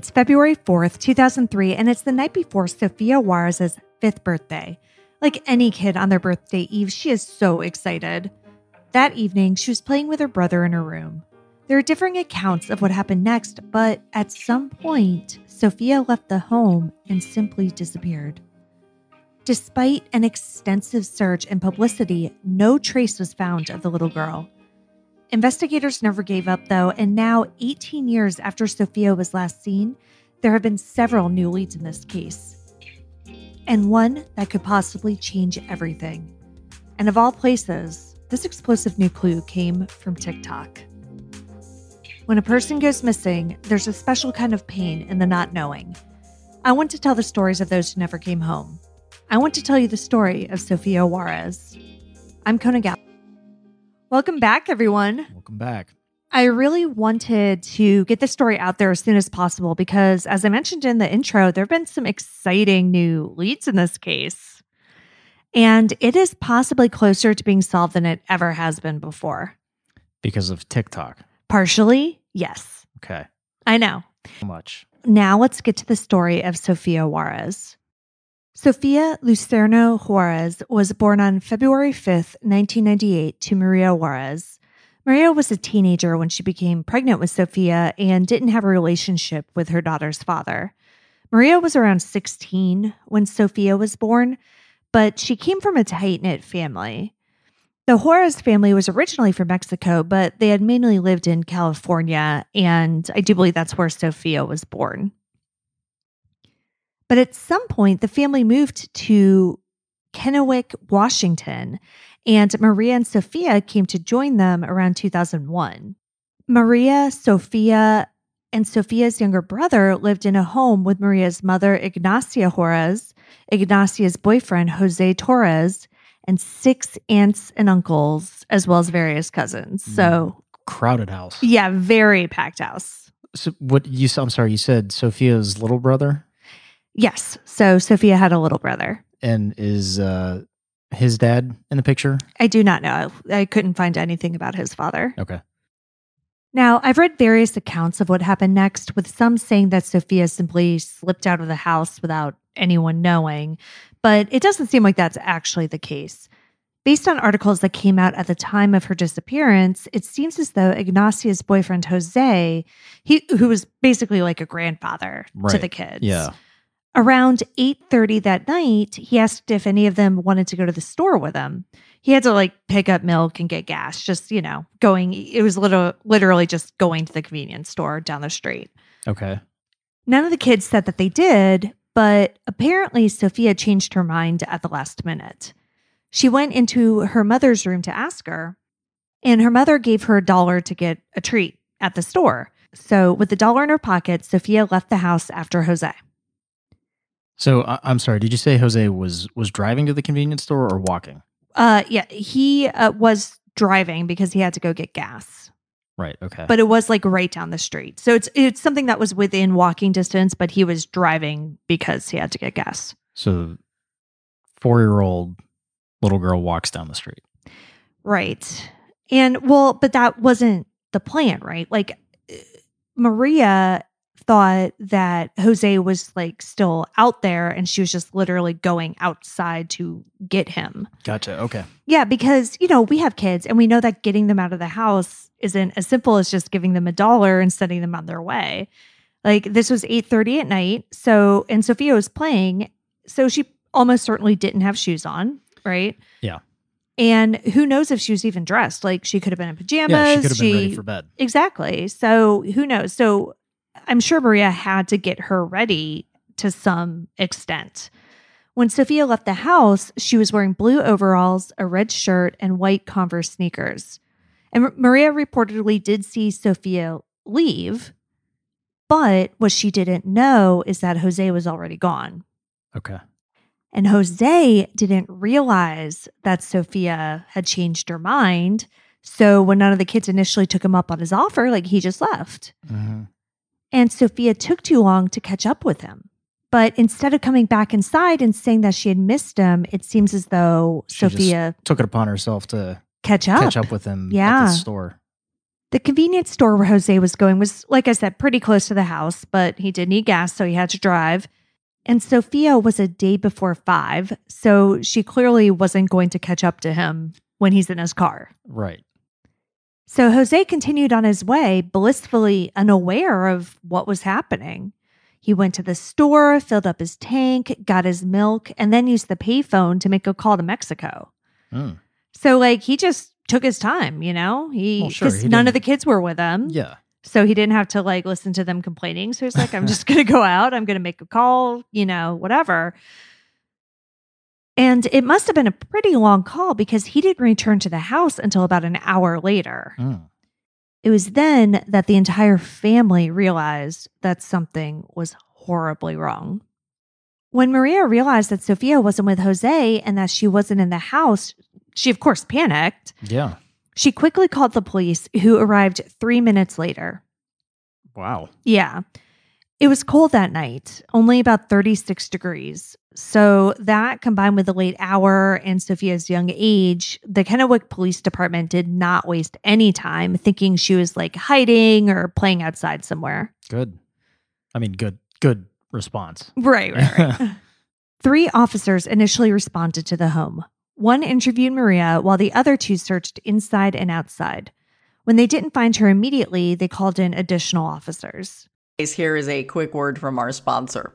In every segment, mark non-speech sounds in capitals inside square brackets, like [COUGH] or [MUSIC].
It's February 4th, 2003, and it's the night before Sofia Juarez's fifth birthday. Like any kid on their birthday eve, she is so excited. That evening, she was playing with her brother in her room. There are differing accounts of what happened next, but at some point, Sofia left the home and simply disappeared. Despite an extensive search and publicity, no trace was found of the little girl. Investigators never gave up, though, and now, 18 years after Sofia was last seen, there have been several new leads in this case. And one that could possibly change everything. And of all places, this explosive new clue came from TikTok. When a person goes missing, there's a special kind of pain in the not knowing. I want to tell the stories of those who never came home. I want to tell you the story of Sofia Juarez. I'm Kona Gall. Welcome back, everyone. Welcome back. I really wanted to get this story out there as soon as possible because, as I mentioned in the intro, there have been some exciting new leads in this case. And it is possibly closer to being solved than it ever has been before. Because of TikTok. Partially, yes. Okay. I know. How much? Now let's get to the story of Sofia Juarez. Sofia Lucerno Juarez was born on February 5th, 1998, to Maria Juarez. Maria was a teenager when she became pregnant with Sofia and didn't have a relationship with her daughter's father. Maria was around 16 when Sofia was born, but she came from a tight knit family. The Juarez family was originally from Mexico, but they had mainly lived in California, and I do believe that's where Sofia was born. But at some point, the family moved to Kennewick, Washington, and Maria and Sofia came to join them around 2001. Maria, Sofia, and Sofia's younger brother lived in a home with Maria's mother, Ignacia Juarez, Ignacia's boyfriend, Jose Torres, and six aunts and uncles, as well as various cousins. So, mm. Crowded house. yeah, very packed house. So what you I'm sorry, you said Sophia's little brother Yes. So, Sophia had a little brother. and is uh his dad in the picture? I do not know. I couldn't find anything about his father. Okay. Now, I've read various accounts of what happened next, with some saying that Sophia simply slipped out of the house without anyone knowing, but it doesn't seem like that's actually the case. Based on articles that came out at the time of her disappearance, it seems as though Ignacia's boyfriend Jose, he who was basically like a grandfather to the kids. Yeah. Around 8:30 that night, he asked if any of them wanted to go to the store with him. He had to like pick up milk and get gas, just, you know, going it was little, literally just going to the convenience store down the street. Okay. None of the kids said that they did, but apparently Sophia changed her mind at the last minute. She went into her mother's room to ask her, and her mother gave her a dollar to get a treat at the store. So, with the dollar in her pocket, Sophia left the house after Jose. So I- I'm sorry, did you say Jose was was driving to the convenience store or walking? Uh, yeah, he uh, was driving because he had to go get gas, Right. Okay. but it was like right down the street. So it's it's something that was within walking distance, but he was driving because he had to get gas. so four year old little girl walks down the street. Right. And well, but that wasn't the plan, right? Like uh, Maria thought that Jose was like still out there and she was just literally going outside to get him. Gotcha. Okay. Yeah, because you know, we have kids and we know that getting them out of the house isn't as simple as just giving them a dollar and sending them on their way. Like this was 8:30 at night. So and Sophia was playing, so she almost certainly didn't have shoes on, right? Yeah. And who knows if she was even dressed? Like she could have been in pajamas. Yeah, she could have been ready for bed. Exactly. So who knows? So I'm sure Maria had to get her ready to some extent. When Sophia left the house, she was wearing blue overalls, a red shirt, and white Converse sneakers. And Maria reportedly did see Sophia leave, But what she didn't know is that Jose was already gone. Okay. And Jose didn't realize that Sophia had changed her mind. So when none of the kids initially took him up on his offer, like he just left. Mhm. And Sophia took too long to catch up with him. But instead of coming back inside and saying that she had missed him, it seems as though She Sophia Took it upon herself to catch up. catch up with him at Yeah. the store. The convenience store where Jose was going was, like I said, pretty close to the house, but he did need gas, so he had to drive. And Sophia was a day before five, so she clearly wasn't going to catch up to him when he's in his car. Right. So Jose continued on his way, blissfully unaware of what was happening. He went to the store, filled up his tank, got his milk, and then used the payphone to make a call to Mexico. Mm. So, like, he just took his time, you know? He, Well, sure, because none of didn't- the kids were with him. Yeah. So he didn't have to like listen to them complaining. So he's like, I'm just [LAUGHS] going to go out. I'm going to make a call, you know, whatever. And it must have been a pretty long call because he didn't return to the house until about an hour later. Mm. It was then that the entire family realized that something was horribly wrong. When Maria realized that Sophia wasn't with Jose and that she wasn't in the house, she, of course, panicked. Yeah. She quickly called the police, who arrived three minutes later. Wow. Yeah. It was cold that night, only about 36 degrees. So, that combined with the late hour and Sophia's young age, the Kennewick Police Department did not waste any time thinking she was like hiding or playing outside somewhere. Good. I mean, good. Good response. Right, right, right. [LAUGHS] Three officers initially responded to the home. One interviewed Maria while the other two searched inside and outside. When they didn't find her immediately, they called in additional officers. Here is a quick word from our sponsor.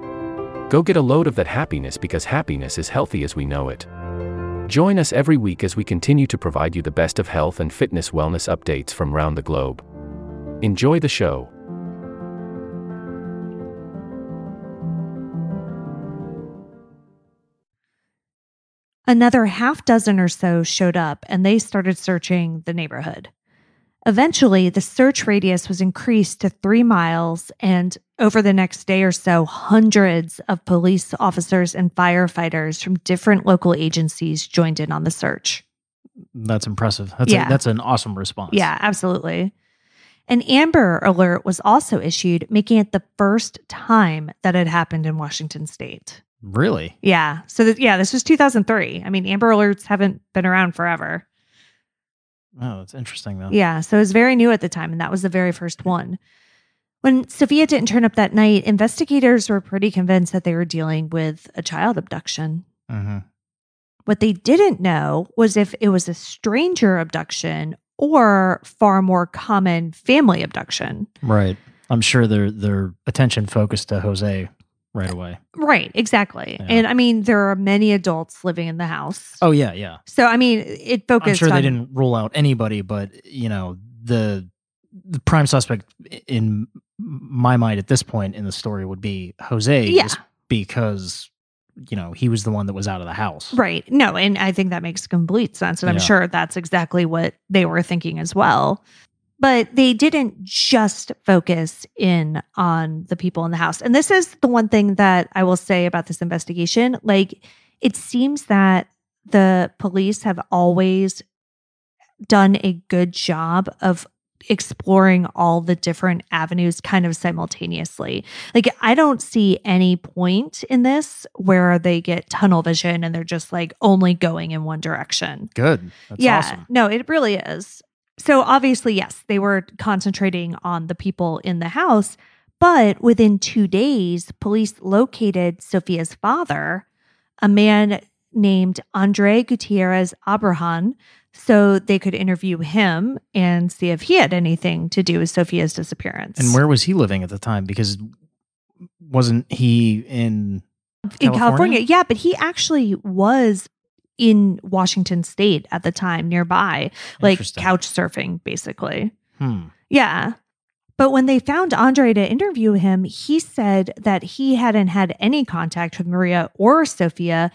Go get a load of that happiness because happiness is healthy as we know it. Join us every week as we continue to provide you the best of health and fitness wellness updates from around the globe. Enjoy the show. Another half dozen or so showed up and they started searching the neighborhood. Eventually, the search radius was increased to three miles, and over the next day or so, hundreds of police officers and firefighters from different local agencies joined in on the search. That's impressive. That's Yeah. a, that's an awesome response. Yeah, absolutely. An Amber Alert was also issued, making it the first time that had happened in Washington state. Really? Yeah. So, th- yeah, this was 2003. I mean, Amber Alerts haven't been around forever. Oh, that's interesting though. Yeah. So it was very new at the time, and that was the very first one. When Sophia didn't turn up that night, investigators were pretty convinced that they were dealing with a child abduction. hmm What they didn't know was if it was a stranger abduction or far more common family abduction. Right. I'm sure their their attention focused to Jose right away. Right, exactly. Yeah. And I mean, there are many adults living in the house. Oh yeah, yeah. So, I mean, it focused I'm sure on they didn't rule out anybody, but you know the the prime suspect in my mind at this point in the story would be Jose, Yeah. just because you know he was the one that was out of the house. Right. No, and I think that makes complete sense. And I'm sure that's exactly what they were thinking as well. But they didn't just focus in on the people in the house. And this is the one thing that I will say about this investigation. Like, it seems that the police have always done a good job of exploring all the different avenues kind of simultaneously. Like, I don't see any point in this where they get tunnel vision and they're just like only going in one direction. Good. That's yeah, awesome. no, it really is. So, obviously, yes, they were concentrating on the people in the house, but within two days, police located Sophia's father, a man named Andre Gutierrez Abrahan, so they could interview him and see if he had anything to do with Sophia's disappearance. And where was he living at the time? Because wasn't he in in California? California? Yeah, but he actually was in Washington state at the time nearby, like couch surfing, basically. Hmm. Yeah. But when they found Andre to interview him, he said that he hadn't had any contact with Maria or Sophia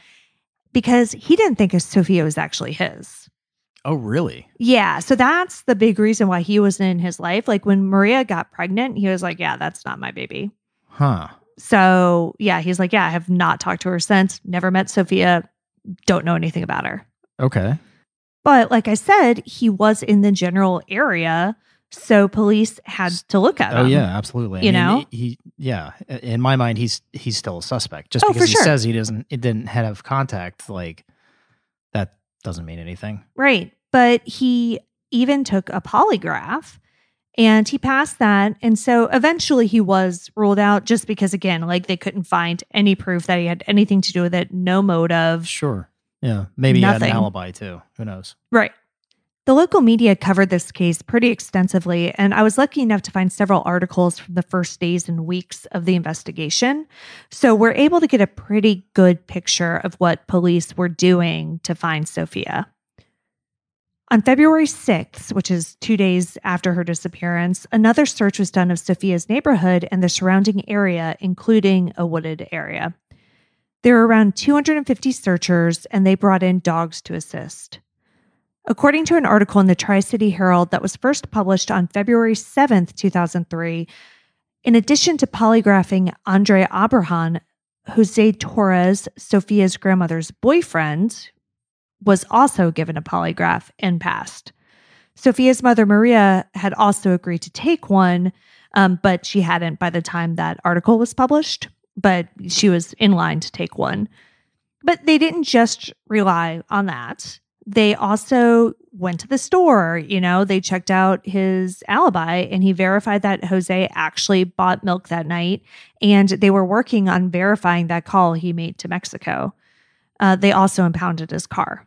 because he didn't think Sophia was actually his. Oh, really? Yeah. So that's the big reason why he wasn't in his life. Like when Maria got pregnant, he was like, Yeah, that's not my baby. Huh. So yeah, he's like, Yeah, I have not talked to her since, never met Sophia, don't know anything about her. Okay. But like I said, he was in the general area. So police had to look at Oh him. yeah, absolutely. I You mean, know? he yeah. In my mind, he's he's still a suspect. Just Oh, because he sure. says he doesn't, it didn't have contact. Like that doesn't mean anything. Right. But he even took a polygraph and he passed that. And so eventually he was ruled out just because, again, like they couldn't find any proof that he had anything to do with it, no motive. Sure. Yeah. Maybe he had Nothing. an alibi too. Who knows? Right. The local media covered this case pretty extensively, and I was lucky enough to find several articles from the first days and weeks of the investigation. So we're able to get a pretty good picture of what police were doing to find Sophia. On February 6th, which is two days after her disappearance, another search was done of Sophia's neighborhood and the surrounding area, including a wooded area. There were around 250 searchers, and they brought in dogs to assist. According to an article in the Tri City Herald that was first published on February 7th, 2003, in addition to polygraphing Andre Abrahan, Jose Torres, Sophia's grandmother's boyfriend, was also given a polygraph and passed. Sophia's mother, Maria, had also agreed to take one, um, but she hadn't by the time that article was published, but she was in line to take one. But they didn't just rely on that they also went to the store. You know, they checked out his alibi and he verified that Jose actually bought milk that night. And they were working on verifying that call he made to Mexico. Uh, they also impounded his car.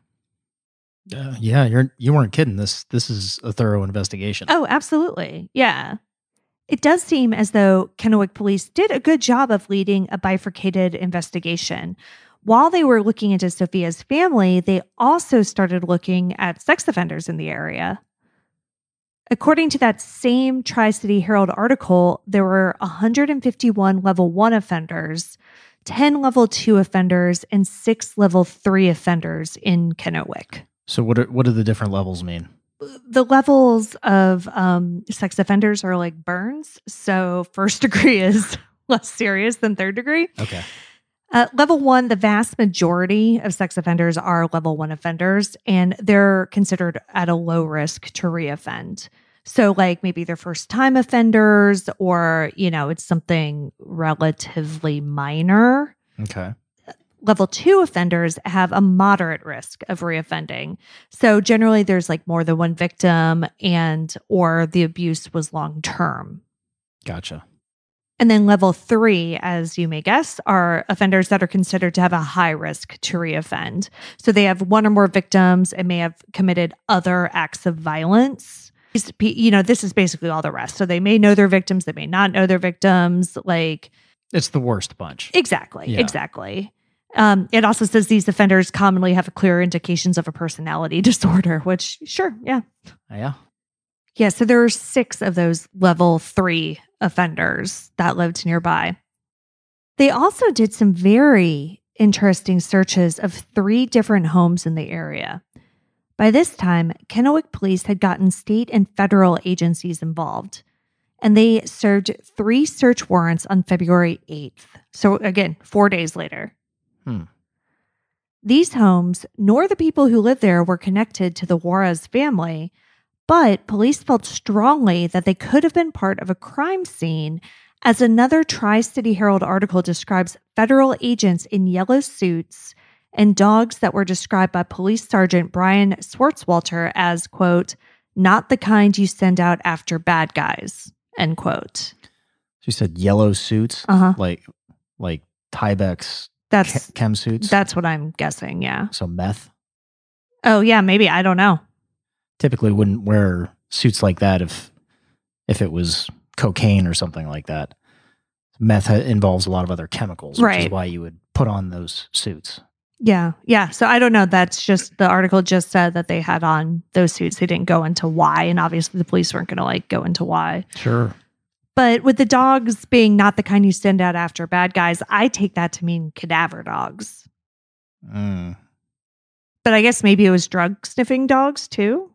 Uh, yeah, you're you weren't kidding. This this is a thorough investigation. Oh, absolutely. Yeah. It does seem as though Kennewick police did a good job of leading a bifurcated investigation. While they were looking into Sophia's family, they also started looking at sex offenders in the area. According to that same Tri City Herald article, there were 151 level one offenders, 10 level two offenders, and six level three offenders in Kennewick. So what are, what do the different levels mean? the levels of um, sex offenders are like burns. So first [LAUGHS] degree is less serious than third degree. Okay. Uh, level one, the vast majority of sex offenders are level one offenders, and they're considered at a low risk to reoffend. So, like maybe they're first time offenders, or, you know, it's something relatively minor. Okay. Level two offenders have a moderate risk of reoffending. So, generally, there's like more than one victim, and or the abuse was long term. Gotcha. And then level three, as you may guess, are offenders that are considered to have a high risk to reoffend. So they have one or more victims and may have committed other acts of violence. You know, this is basically all the rest. So they may know their victims, they may not know their victims. Like, It's the worst bunch. exactly, Yeah. exactly. Um, it also says these offenders commonly have clear indications of a personality [LAUGHS] disorder, which, sure, yeah, yeah. yeah, so there were six of those level three offenders that lived nearby. They also did some very interesting searches of three different homes in the area. By this time, Kennewick police had gotten state and federal agencies involved, and they served three search warrants on February 8th. So, again, four days later. Hmm. These homes, nor the people who lived there, were connected to the Juarez family, but police felt strongly that they could have been part of a crime scene, as another Tri City Herald article describes federal agents in yellow suits and dogs that were described by Police Sergeant Brian Swartzwalter as, quote, not the kind you send out after bad guys, end quote. She said yellow suits, Uh huh. like like Tyvek's That's che- chem suits. that's what I'm guessing. Yeah. so meth Oh yeah, maybe I don't know. typically wouldn't wear suits like that if if it was cocaine or something like that. Meth involves a lot of other chemicals, which Right. is why you would put on those suits. Yeah, yeah. So I don't know. That's just the article just said that they had on those suits. They didn't go into why, and obviously the police weren't going to like go into why. Sure. But with the dogs being not the kind you send out after bad guys, I take that to mean cadaver dogs. Mm. But I guess maybe it was drug sniffing dogs too,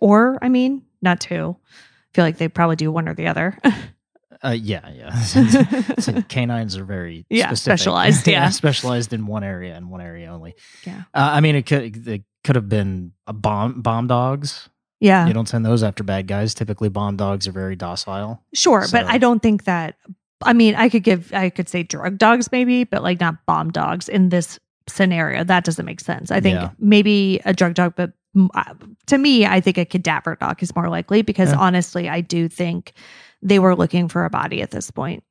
or I mean, not two. I feel like they probably do one or the other. [LAUGHS] Uh, yeah, yeah. [LAUGHS] So canines are very [LAUGHS] Yeah, specific. specialized, [LAUGHS] yeah. specialized in one area and one area only. Yeah. Uh, I mean, it could it could have been a bomb bomb dogs. yeah, You don't send those after bad guys. Typically, bomb dogs are very docile. Sure, but I don't think that. I mean, I could give, I could say drug dogs maybe, but like not bomb dogs in this scenario. That doesn't make sense. I think Yeah. maybe a drug dog, but uh, to me, I think a cadaver dog is more likely because Yeah. honestly, I do think they were looking for a body at this point.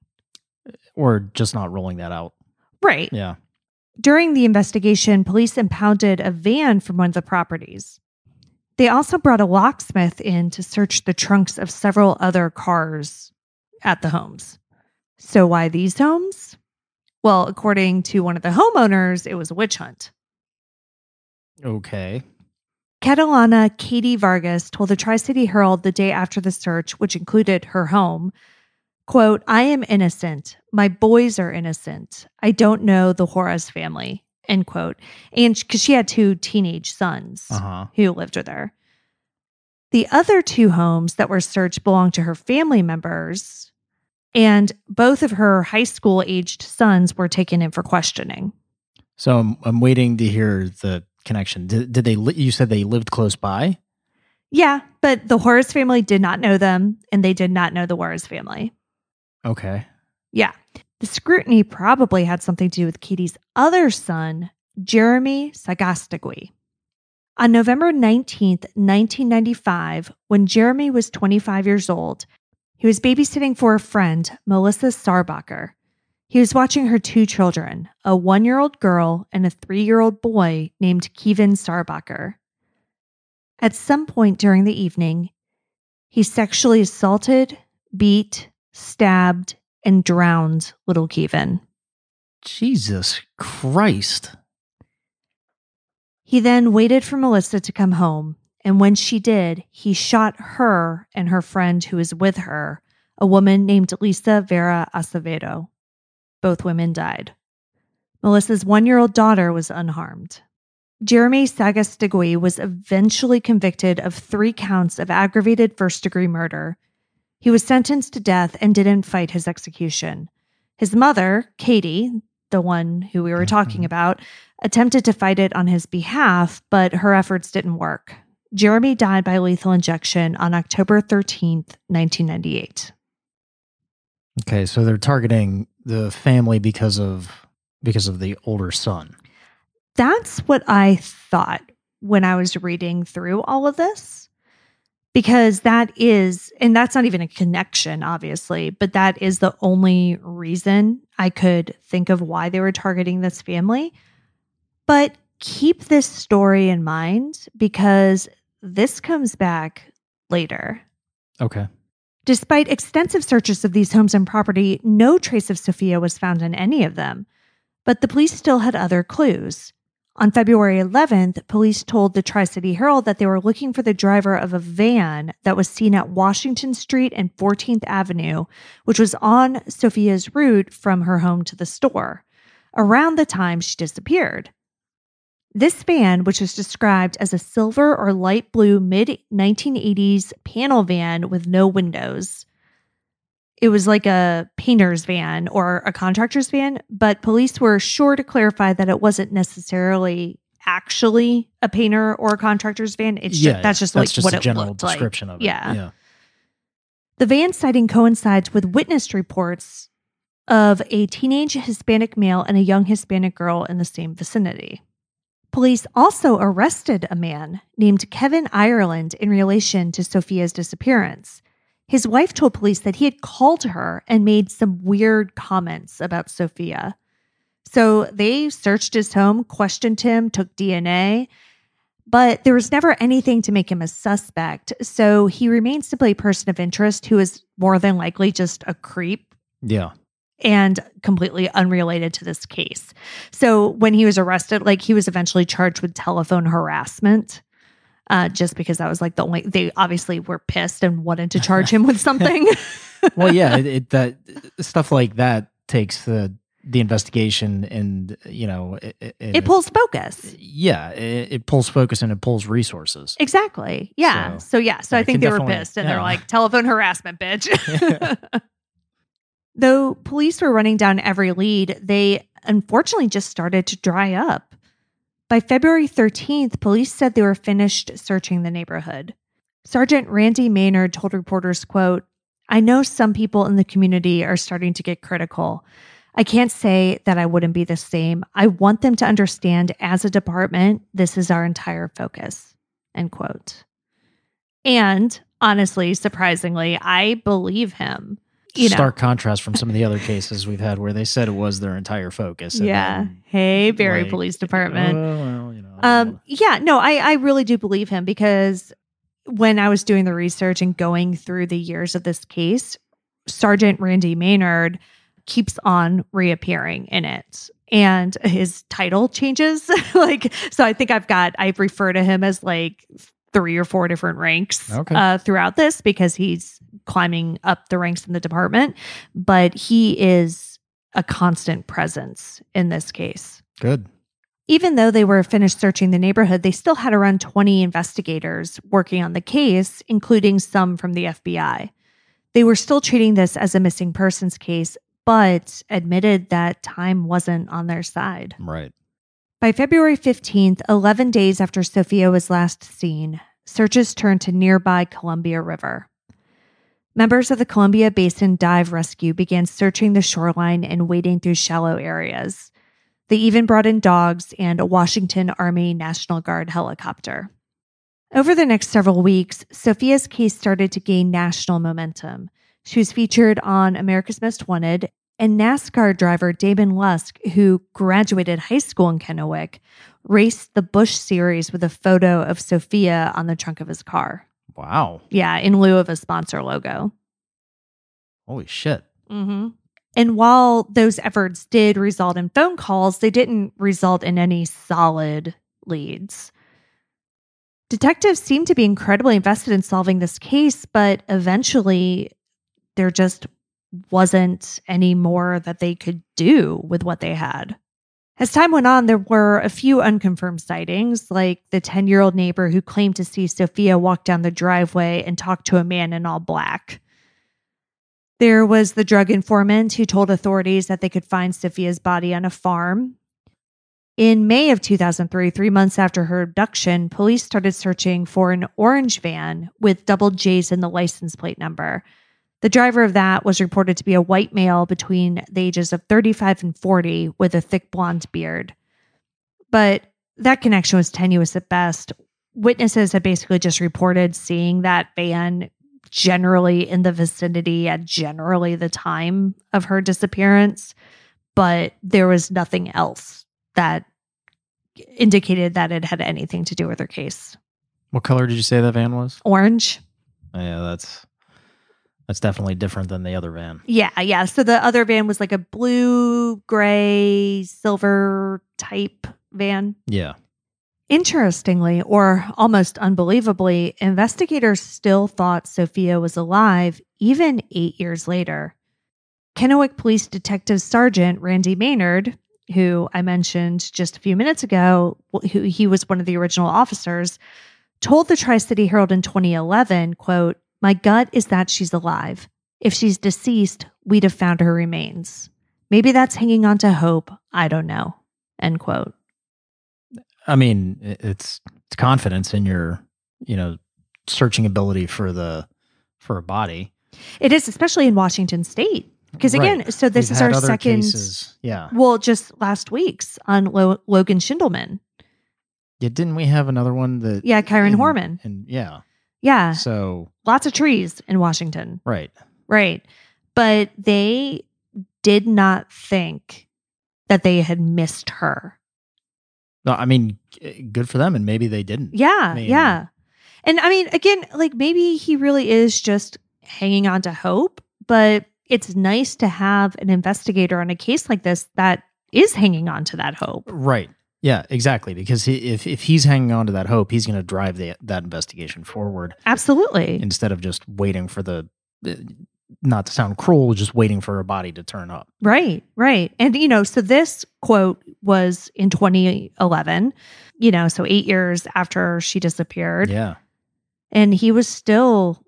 Or just not rolling that out. Right. Yeah. During the investigation, police impounded a van from one of the properties. They also brought a locksmith in to search the trunks of several other cars at the homes. So, why these homes? Well, according to one of the homeowners, it was a witch hunt. Okay. Catalana Katie Vargas told the Tri City Herald the day after the search, which included her home, quote, I am innocent. My boys are innocent. I don't know the Juarez family, end quote. And because she had two teenage sons Uh huh. who lived with her. The other two homes that were searched belonged to her family members, and both of her high school aged sons were taken in for questioning. So I'm, I'm waiting to hear the connection. Did, did they? Li- you said they lived close by. Yeah, but the Juarez family did not know them, and they did not know the Juarez family. Okay. Yeah. The scrutiny probably had something to do with Katie's other son, Jeremy Sagastegui. On November 19th, 1995, when Jeremy was 25 years old, he was babysitting for a friend, Melissa Sarbacher. He was watching her two children, a one year old girl and a three year old boy named Kevin Sarbacher. At some point during the evening, he sexually assaulted, beat, stabbed, and drowned little Kevin. Jesus Christ. He then waited for Melissa to come home, and when she did, he shot her and her friend who was with her, a woman named Lisa Vera Acevedo. Both women died. Melissa's one year old daughter was unharmed. Jeremy Sagastegui was eventually convicted of three counts of aggravated first degree murder. He was sentenced to death and didn't fight his execution. His mother, Katie, the one who we were talking Mhm. about, attempted to fight it on his behalf, but her efforts didn't work. Jeremy died by lethal injection on October 13th, 1998. Okay, so they're targeting the family because of because of the older son. That's what I thought when I was reading through all of this. Because that is, and that's not even a connection, obviously, but that is the only reason I could think of why they were targeting this family. But keep this story in mind because this comes back later. Okay. Despite extensive searches of these homes and property, no trace of Sophia was found in any of them. But the police still had other clues. On February 11th, police told the Tri City Herald that they were looking for the driver of a van that was seen at Washington Street and 14th Avenue, which was on Sophia's route from her home to the store, around the time she disappeared. This van, which was described as a silver or light blue mid 1980s panel van with no windows, it was like a painter's van or a contractor's van, but police were sure to clarify that it wasn't necessarily actually a painter or a contractor's van. It's yeah, just, that's just that's like just what a it general looked like. description of it. Yeah. yeah. The van sighting coincides with witness reports of a teenage Hispanic male and a young Hispanic girl in the same vicinity. Police also arrested a man named Kevin Ireland in relation to Sophia's disappearance. His wife told police that he had called her and made some weird comments about Sophia. So they searched his home, questioned him, took DNA, but there was never anything to make him a suspect. So he remained simply a person of interest who is more than likely just a creep Yeah. And completely unrelated to this case. So when he was arrested, like he was eventually charged with telephone harassment. Uh, just because that was like the only they obviously were pissed and wanted to charge him with [LAUGHS] something. Well, yeah, it, it [LAUGHS] that stuff like that takes the the investigation and you know it, it, it pulls focus. yeah it, it pulls focus and it pulls resources Exactly. Yeah. So- So, yeah. So I I think they were pissed and yeah. they're like, telephone harassment, [LAUGHS] bitch. Though police were running down every lead, they unfortunately just started to dry up. By February 13th, police said they were finished searching the neighborhood. Sergeant Randy Maynard told reporters, quote, I know some people in the community are starting to get critical. I can't say that I wouldn't be the same. I want them to understand as a department, this is our entire focus. End quote. And honestly, surprisingly, I believe him. You know, stark contrast from some of the other cases we've had where they said it was their entire focus and yeah. then, Hey, Barry like, Police Department. oh, well, you know, Um, yeah, no, I, I really do believe him because when I was doing the research and going through the years of this case, Sergeant Randy Maynard keeps on reappearing in it. And his title changes. [LAUGHS] like, so I think I've got, I refer to him as like three or four different ranks Okay. uh, throughout this because he's climbing up the ranks in the department. But he is a constant presence in this case. good Even though they were finished searching the neighborhood, they still had around 20 investigators working on the case, including some from the FBI. They were still treating this as a missing persons case, but admitted that time wasn't on their side. right By February 15th, 11 days after Sophia was last seen, searches turned to nearby Columbia River. Members of the Columbia Basin Dive Rescue began searching the shoreline and wading through shallow areas. They even brought in dogs and a Washington Army National Guard helicopter. Over the next several weeks, Sophia's case started to gain national momentum. She was featured on America's Most Wanted, and NASCAR driver Damon Lusk, who graduated high school in Kennewick, raced the Busch Series with a photo of Sophia on the trunk of his car. wow Yeah, in lieu of a sponsor logo. holy shit Mm-hmm. And while those efforts did result in phone calls, they didn't result in any solid leads. Detectives seemed to be incredibly invested in solving this case, but eventually there just wasn't any more that they could do with what they had. As time went on, there were a few unconfirmed sightings, like the 10 year old neighbor who claimed to see Sophia walk down the driveway and talk to a man in all black. There was the drug informant who told authorities that they could find Sophia's body on a farm. In May of 2003, three months after her abduction, police started searching for an orange van with double J's in the license plate number. The driver of that was reported to be a white male between the ages of 35 and 40 with a thick blonde beard. But that connection was tenuous at best. Witnesses had basically just reported seeing that van generally in the vicinity at generally the time of her disappearance, but there was nothing else that indicated that it had anything to do with her case. what color did you say that van was Orange. Oh, yeah that's that's definitely different than the other van Yeah, yeah. So the other van was like a blue, gray, silver type van. yeah Interestingly, or almost unbelievably, investigators still thought Sophia was alive even eight years later. Kennewick Police Detective Sergeant Randy Maynard, who I mentioned just a few minutes ago, who he was one of the original officers, told the Tri City Herald in 2011, quote, My gut is that she's alive. If she's deceased, we'd have found her remains. Maybe that's hanging on to hope. I don't know. End quote. I mean, it's it's confidence in your, you know, searching ability for the for a body. It is, especially in Washington State. Because again, Right. so this We've is our second. cases. Yeah. Well, just last week's on Lo- Logan Schiendelman. Yeah. Didn't we have another one that? Yeah, Kyron in- Horman. And yeah. Yeah, So lots of trees in Washington. right. Right. But they did not think that they had missed her. No, I mean, good for them, and maybe they didn't. Yeah. mean- yeah. And I mean, again, like maybe he really is just hanging on to hope, but it's nice to have an investigator on a case like this that is hanging on to that hope. Right. Yeah. Exactly. Because he, if if he's hanging on to that hope, he's going to drive the, that investigation forward Absolutely. instead of just waiting for the. uh, Not to sound cruel, just waiting for a body to turn up. Right, right. And, you know, so this quote was in 2011, you know, so eight years after she disappeared. Yeah. And he was still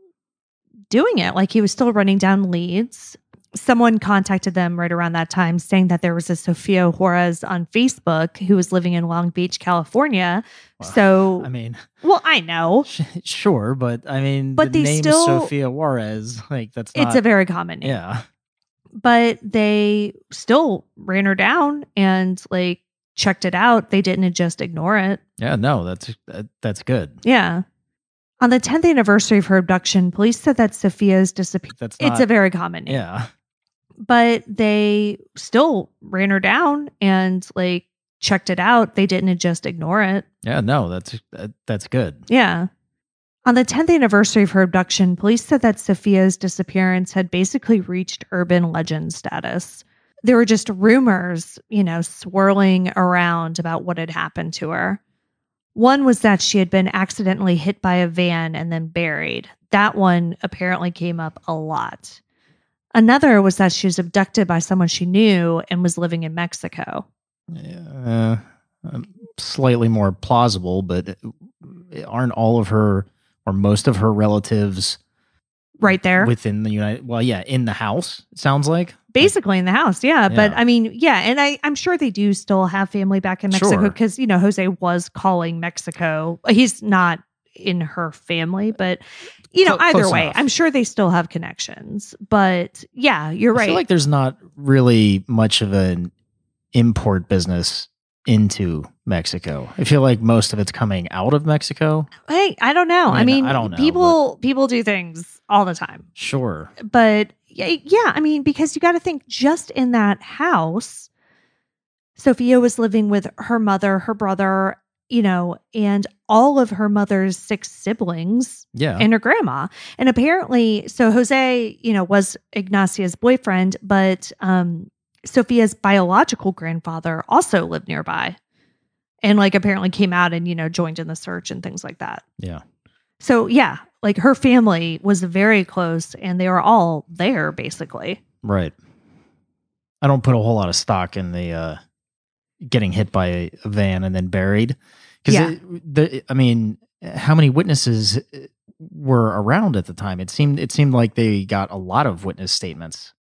doing it. Like he was still running down leads. Someone contacted them right around that time saying that there was a Sofia Juarez on Facebook who was living in Long Beach, California. Well, so, I mean, [LAUGHS] well, I know sh- sure, but I mean, But the they name still- Sophia Juarez, like that's not. it's a very common name. yeah. but they still ran her down and like checked it out. They didn't just ignore it. Yeah. No, that's that, that's good. Yeah. On the 10th anniversary of her abduction, police said that Sophia's disappearance. That's It's a very common name. yeah. But they still ran her down and like checked it out. They didn't just ignore it. Yeah. No, that's that's good. Yeah. On the 10th anniversary of her abduction, police said that Sophia's disappearance had basically reached urban legend status. There were just rumors, you know, swirling around about what had happened to her. One was that she had been accidentally hit by a van and then buried. That one apparently came up a lot. Another was that she was abducted by someone she knew and was living in Mexico. Uh, um, slightly more plausible, but uh, aren't all of her or most of her relatives Right there. within the United? Well, yeah, in the house. It sounds like. basically in the house yeah, but i mean yeah and i i'm sure they do still have family back in mexico Sure. because you know jose was calling mexico he's not in her family but you know Clo- either way enough. i'm sure they still have connections but yeah you're I right I feel like there's not really much of an import business into Mexico. I feel like most of it's coming out of Mexico. hey i don't know i I mean, mean I don't know, people people do things all the time Sure. but yeah, yeah, I mean, because you got to think just in that house, Sophia was living with her mother, her brother, you know, and all of her mother's six siblings Yeah. and her grandma. And apparently, so Jose, you know, was Ignacia's boyfriend, but um, Sophia's biological grandfather also lived nearby and like apparently came out and, you know, joined in the search and things like that. yeah. So yeah, like her family was very close and they were all there basically. Right. I don't put a whole lot of stock in the uh, getting hit by a, a van and then buried. Because, Yeah. the, I mean, how many witnesses uh, were around at the time? It seemed it seemed like they got a lot of witness statements.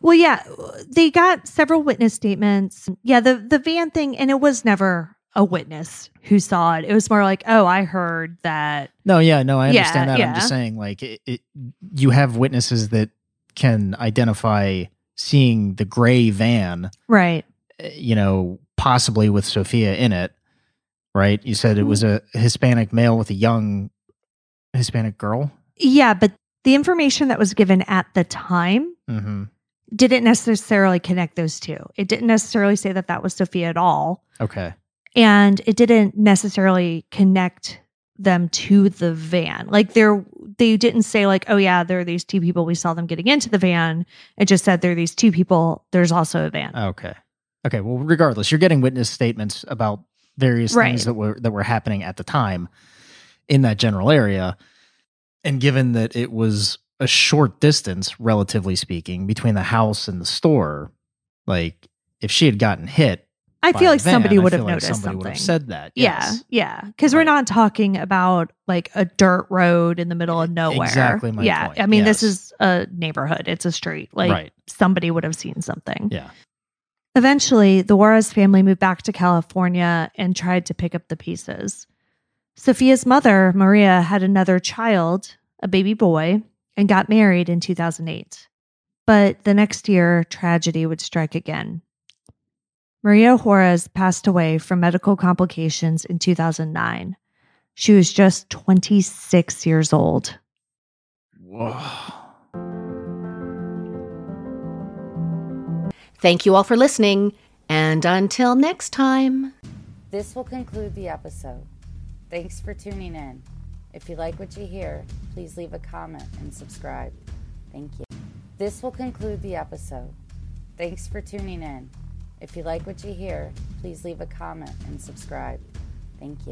Well, yeah, they got several witness statements. Yeah, the the van thing and it was never a witness who saw it. It was more like, "Oh, I heard that." No, yeah, no, I Yeah, understand that. I'm just saying, like, it, it, you have witnesses that can identify seeing the gray van, Right. uh, you know, possibly with Sophia in it, right? You said it was a Hispanic male with a young Hispanic girl. Yeah, but the information that was given at the time Mm-hmm. didn't necessarily connect those two. It didn't necessarily say that that was Sophia at all. Okay. and it didn't necessarily connect them to the van. Like there they didn't say like, "Oh yeah, there are these two people we saw them getting into the van." It just said there are these two people, there's also a van. Okay. Okay. Well, regardless, you're getting witness statements about various Right. things that were that were happening at the time in that general area. And given that it was a short distance, relatively speaking, between the house and the store, like if she had gotten hit, I feel like somebody van, I would have like noticed somebody would something. have said that. yeah, yes. yeah, because we're not talking about like a dirt road in the middle of nowhere. Exactly my yeah, point, I mean this is a neighborhood. It's a street. Like right. somebody would have seen something. Yeah. Eventually, the Juarez family moved back to California and tried to pick up the pieces. Sophia's mother, Maria, had another child, a baby boy, and got married in 2008. But the next year, tragedy would strike again. Maria Juarez passed away from medical complications in 2009. She was just 26 years old. Whoa. Thank you all for listening, and until next time. This will conclude the episode. Thanks for tuning in. If you like what you hear, please leave a comment and subscribe. Thank you. This will conclude the episode. Thanks for tuning in. If you like what you hear, please leave a comment and subscribe. Thank you.